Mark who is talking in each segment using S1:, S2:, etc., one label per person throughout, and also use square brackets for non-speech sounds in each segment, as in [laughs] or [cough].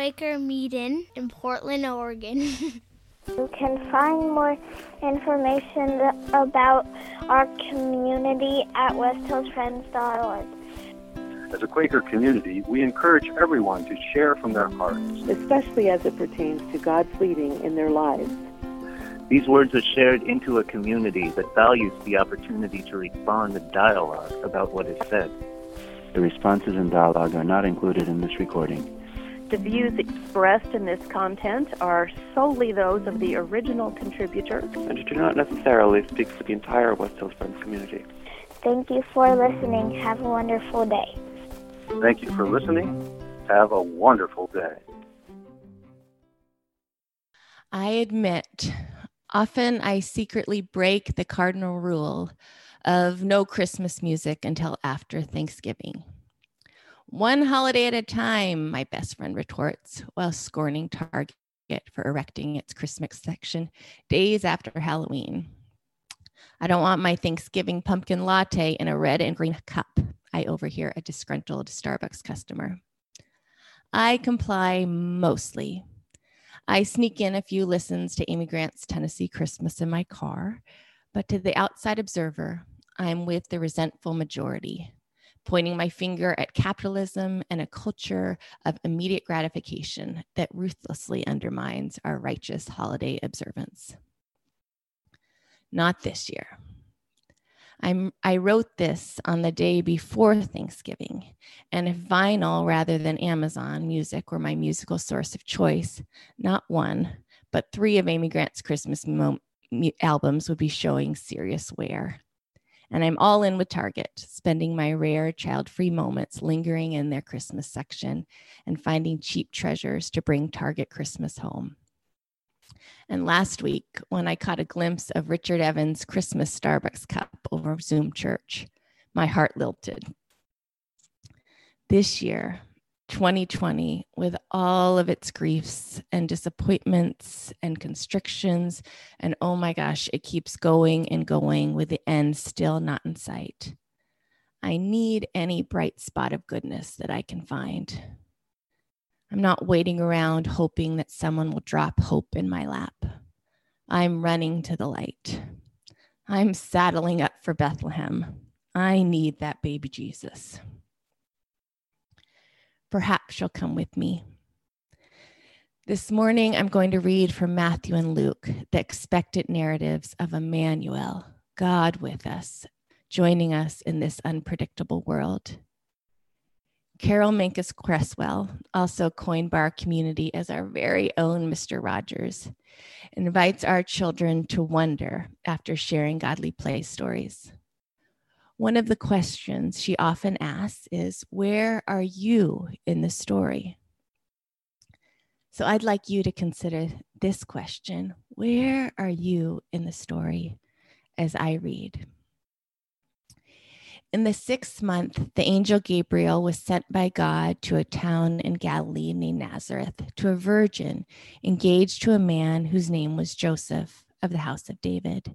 S1: Quaker Meeting in Portland, Oregon. [laughs]
S2: You can find more information about our community at westhillsfriends.org.
S3: As a Quaker community, we encourage everyone to share from their hearts,
S4: especially as it pertains to God's leading in their lives.
S5: These words are shared into a community that values the opportunity to respond to dialogue about what is said.
S6: The responses and dialogue are not included in this recording.
S7: The views expressed in this content are solely those of the original contributor
S8: and do not necessarily speak for the entire West Hills Friends community.
S2: Thank you for listening. Have a wonderful day.
S3: Thank you for listening. Have a wonderful day.
S9: I admit, often I secretly break the cardinal rule of no Christmas music until after Thanksgiving. One holiday at a time, my best friend retorts, while scorning Target for erecting its Christmas section days after Halloween. I don't want my Thanksgiving pumpkin latte in a red and green cup, I overhear a disgruntled Starbucks customer. I comply mostly. I sneak in a few listens to Amy Grant's Tennessee Christmas in my car, but to the outside observer, I'm with the resentful majority pointing my finger at capitalism and a culture of immediate gratification that ruthlessly undermines our righteous holiday observance. Not this year. I'm, I wrote this on the day before Thanksgiving, and if vinyl rather than Amazon music were my musical source of choice, not one, but three of Amy Grant's Christmas mo- albums would be showing serious wear. And I'm all in with Target, spending my rare child free moments lingering in their Christmas section and finding cheap treasures to bring Target Christmas home. And last week, when I caught a glimpse of Richard Evans' Christmas Starbucks cup over Zoom church, my heart lilted. This year, 2020 with all of its griefs and disappointments and constrictions. And oh my gosh, it keeps going and going with the end still not in sight. I need any bright spot of goodness that I can find. I'm not waiting around hoping that someone will drop hope in my lap. I'm running to the light. I'm saddling up for Bethlehem. I need that baby Jesus. Perhaps you'll come with me. This morning, I'm going to read from Matthew and Luke, the expected narratives of Emmanuel, God with us, joining us in this unpredictable world. Carol Mankus Cresswell, also coined by our community as our very own Mr. Rogers, invites our children to wonder after sharing godly play stories. One of the questions she often asks is, Where are you in the story? So I'd like you to consider this question Where are you in the story as I read? In the sixth month, the angel Gabriel was sent by God to a town in Galilee named Nazareth to a virgin engaged to a man whose name was Joseph of the house of David.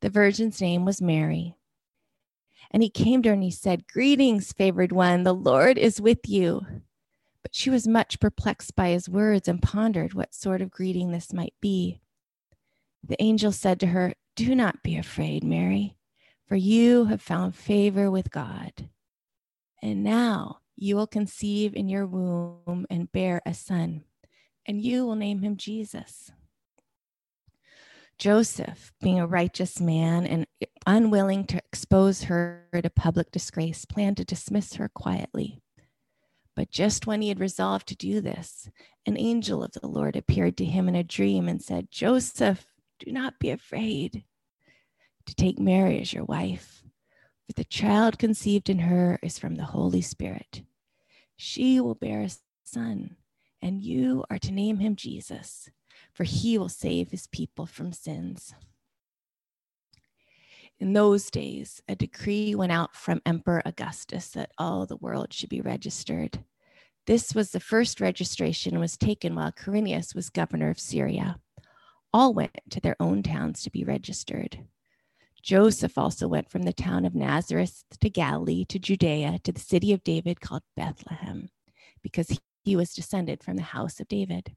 S9: The virgin's name was Mary. And he came to her and he said, Greetings, favored one, the Lord is with you. But she was much perplexed by his words and pondered what sort of greeting this might be. The angel said to her, Do not be afraid, Mary, for you have found favor with God. And now you will conceive in your womb and bear a son, and you will name him Jesus. Joseph, being a righteous man and unwilling to expose her to public disgrace, planned to dismiss her quietly. But just when he had resolved to do this, an angel of the Lord appeared to him in a dream and said, Joseph, do not be afraid to take Mary as your wife, for the child conceived in her is from the Holy Spirit. She will bear a son, and you are to name him Jesus for he will save his people from sins. In those days, a decree went out from Emperor Augustus that all the world should be registered. This was the first registration was taken while Quirinius was governor of Syria. All went to their own towns to be registered. Joseph also went from the town of Nazareth to Galilee to Judea to the city of David called Bethlehem, because he was descended from the house of David.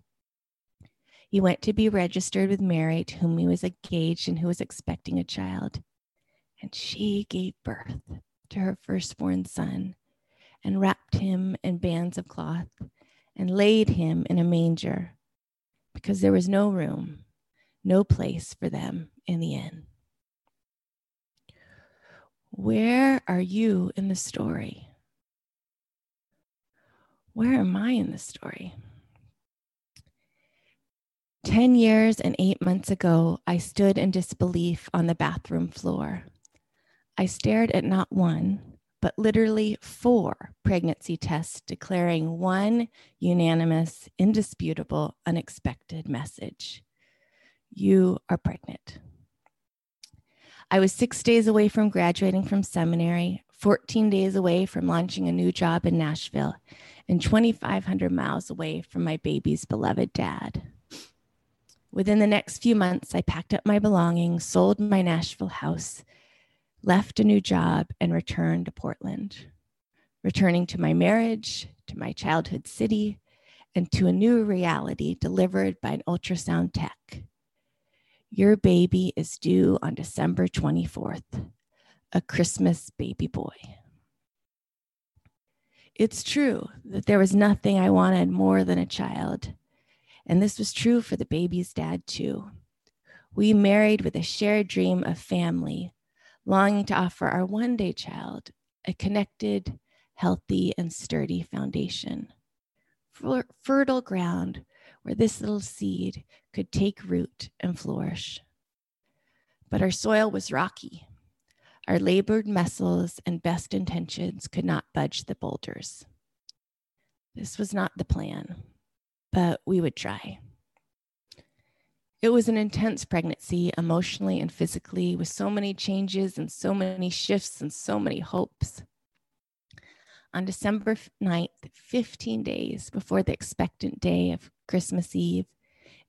S9: He went to be registered with Mary, to whom he was engaged and who was expecting a child. And she gave birth to her firstborn son and wrapped him in bands of cloth and laid him in a manger because there was no room, no place for them in the inn. Where are you in the story? Where am I in the story? 10 years and eight months ago, I stood in disbelief on the bathroom floor. I stared at not one, but literally four pregnancy tests declaring one unanimous, indisputable, unexpected message You are pregnant. I was six days away from graduating from seminary, 14 days away from launching a new job in Nashville, and 2,500 miles away from my baby's beloved dad. Within the next few months, I packed up my belongings, sold my Nashville house, left a new job, and returned to Portland, returning to my marriage, to my childhood city, and to a new reality delivered by an ultrasound tech. Your baby is due on December 24th, a Christmas baby boy. It's true that there was nothing I wanted more than a child. And this was true for the baby's dad, too. We married with a shared dream of family, longing to offer our one day child a connected, healthy, and sturdy foundation. fertile ground where this little seed could take root and flourish. But our soil was rocky. Our labored muscles and best intentions could not budge the boulders. This was not the plan, but we would try. It was an intense pregnancy, emotionally and physically, with so many changes and so many shifts and so many hopes. On December 9th, 15 days before the expectant day of Christmas Eve,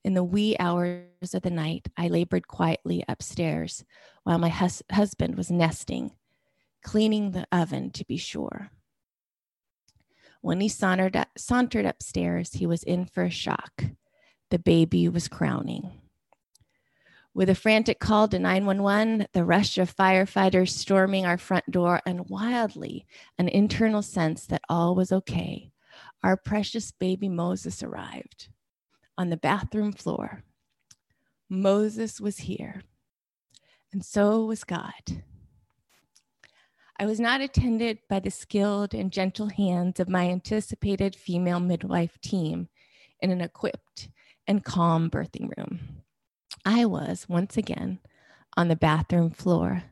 S9: in the wee hours of the night, I labored quietly upstairs while my hus- husband was nesting, cleaning the oven to be sure. When he sauntered, sauntered upstairs, he was in for a shock. The baby was crowning. With a frantic call to 911, the rush of firefighters storming our front door, and wildly an internal sense that all was okay, our precious baby Moses arrived on the bathroom floor. Moses was here, and so was God. I was not attended by the skilled and gentle hands of my anticipated female midwife team in an equipped and calm birthing room. I was, once again, on the bathroom floor,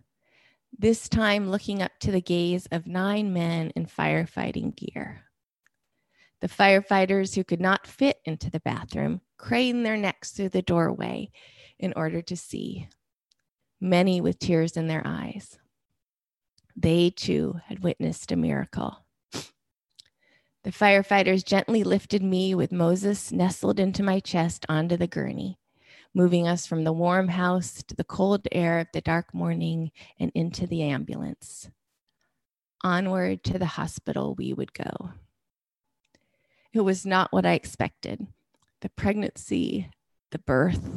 S9: this time looking up to the gaze of nine men in firefighting gear. The firefighters who could not fit into the bathroom craned their necks through the doorway in order to see, many with tears in their eyes. They too had witnessed a miracle. The firefighters gently lifted me with Moses nestled into my chest onto the gurney, moving us from the warm house to the cold air of the dark morning and into the ambulance. Onward to the hospital we would go. It was not what I expected. The pregnancy, the birth,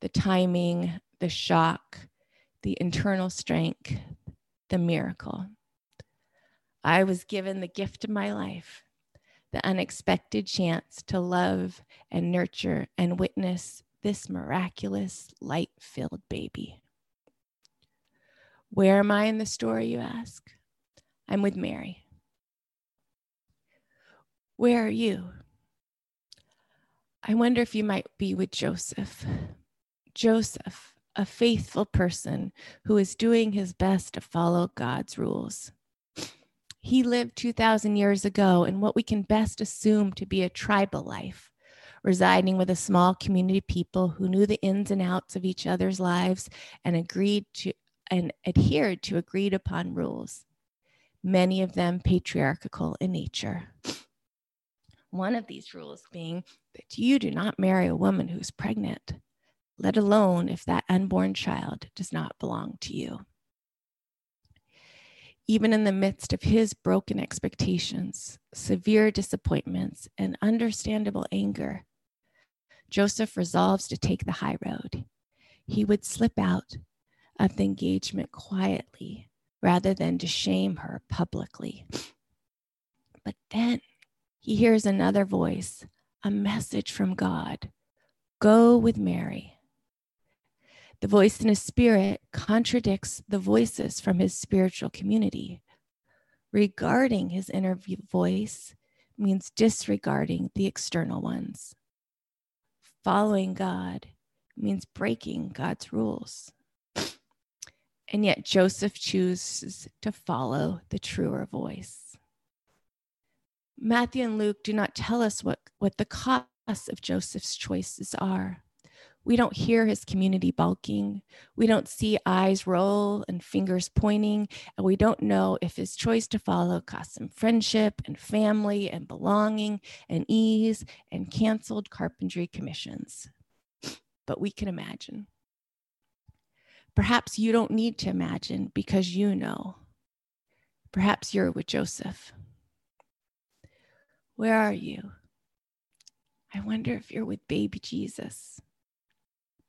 S9: the timing, the shock, the internal strength, the miracle. I was given the gift of my life, the unexpected chance to love and nurture and witness this miraculous, light filled baby. Where am I in the story, you ask? I'm with Mary. Where are you? I wonder if you might be with Joseph. Joseph, a faithful person who is doing his best to follow God's rules. He lived 2,000 years ago in what we can best assume to be a tribal life, residing with a small community of people who knew the ins and outs of each other's lives and agreed to and adhered to agreed upon rules, many of them patriarchal in nature. One of these rules being that you do not marry a woman who's pregnant, let alone if that unborn child does not belong to you. even in the midst of his broken expectations, severe disappointments, and understandable anger. Joseph resolves to take the high road. He would slip out of the engagement quietly rather than to shame her publicly. But then he hears another voice, a message from God Go with Mary. The voice in his spirit contradicts the voices from his spiritual community. Regarding his inner voice means disregarding the external ones. Following God means breaking God's rules. And yet Joseph chooses to follow the truer voice. Matthew and Luke do not tell us what, what the costs of Joseph's choices are. We don't hear his community balking. We don't see eyes roll and fingers pointing. And we don't know if his choice to follow cost him friendship and family and belonging and ease and canceled carpentry commissions. But we can imagine. Perhaps you don't need to imagine because you know. Perhaps you're with Joseph. Where are you? I wonder if you're with baby Jesus.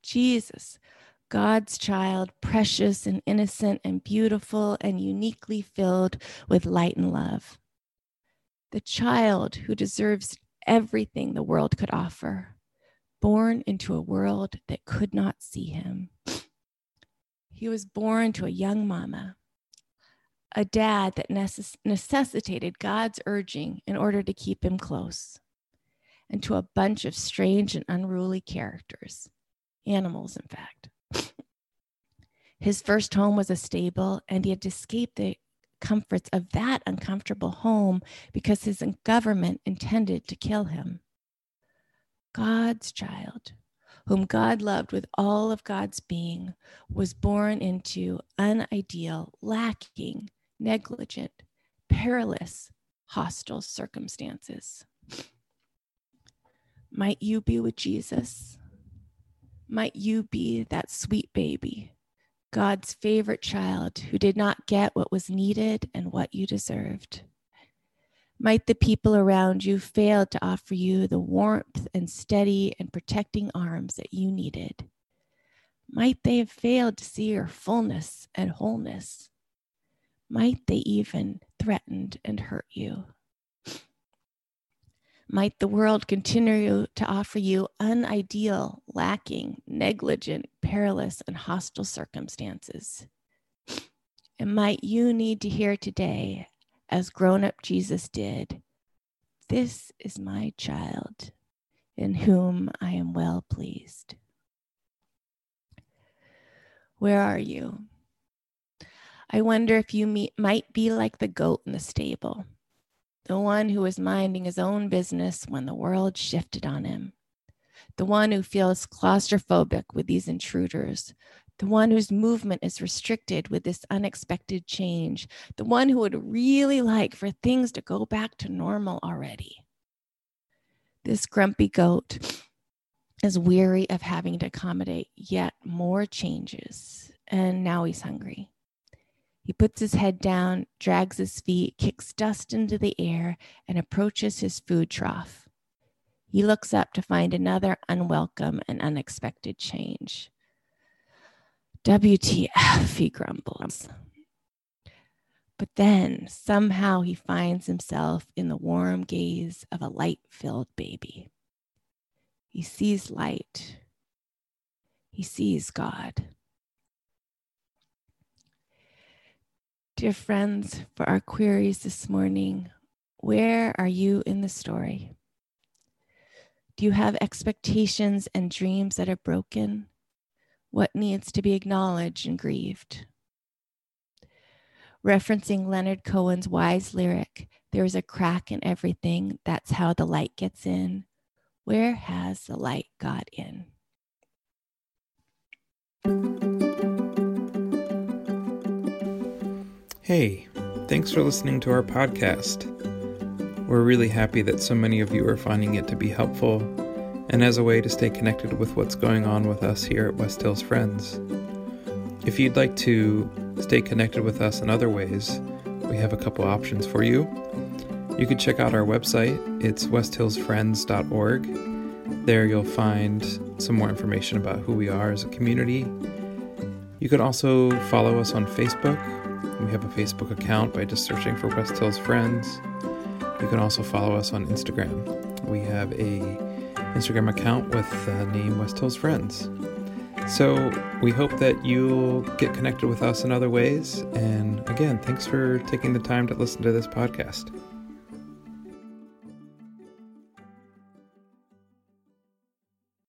S9: Jesus, God's child, precious and innocent and beautiful and uniquely filled with light and love. The child who deserves everything the world could offer, born into a world that could not see him. He was born to a young mama, a dad that necess- necessitated God's urging in order to keep him close, and to a bunch of strange and unruly characters, animals, in fact. His first home was a stable, and he had escaped the comforts of that uncomfortable home because his government intended to kill him. God's child whom God loved with all of God's being, was born into unideal, lacking, negligent, perilous, hostile circumstances. Might you be with Jesus? Might you be that sweet baby, God's favorite child who did not get what was needed and what you deserved? Might the people around you fail to offer you the warmth and steady and protecting arms that you needed? Might they have failed to see your fullness and wholeness? Might they even threatened and hurt you? Might the world continue to offer you unideal, lacking, negligent, perilous, and hostile circumstances? And might you need to hear today as grown up Jesus did This is my child in whom I am well pleased. Where are you? I wonder if you meet, might be like the goat in the stable, the one who was minding his own business when the world shifted on him, the one who feels claustrophobic with these intruders, the one whose movement is restricted with this unexpected change, the one who would really like for things to go back to normal already. This grumpy goat is weary of having to accommodate yet more changes, and now he's hungry. He puts his head down, drags his feet, kicks dust into the air, and approaches his food trough. He looks up to find another unwelcome and unexpected change. WTF, he grumbles. But then somehow he finds himself in the warm gaze of a light filled baby. He sees light, he sees God. Dear friends, for our queries this morning, where are you in the story? Do you have expectations and dreams that are broken? what needs to be acknowledged and grieved. Referencing Leonard Cohen's wise lyric, there is a crack in everything. That's how the light gets in. Where has the light got in?
S10: Hey, thanks for listening to our podcast. We're really happy that so many of you are finding it to be helpful and as a way to stay connected with what's going on with us here at West Hills Friends. If you'd like to stay connected with us in other ways, we have a couple options for you. You can check out our website, it's westhillsfriends.org. There you'll find some more information about who we are as a community. You can also follow us on Facebook. We have a Facebook account by just searching for West Hills Friends. You can also follow us on Instagram. We have a Instagram account with the name West Hills Friends. So we hope that you'll get connected with us in other ways. And again, thanks for taking the time to listen to this podcast.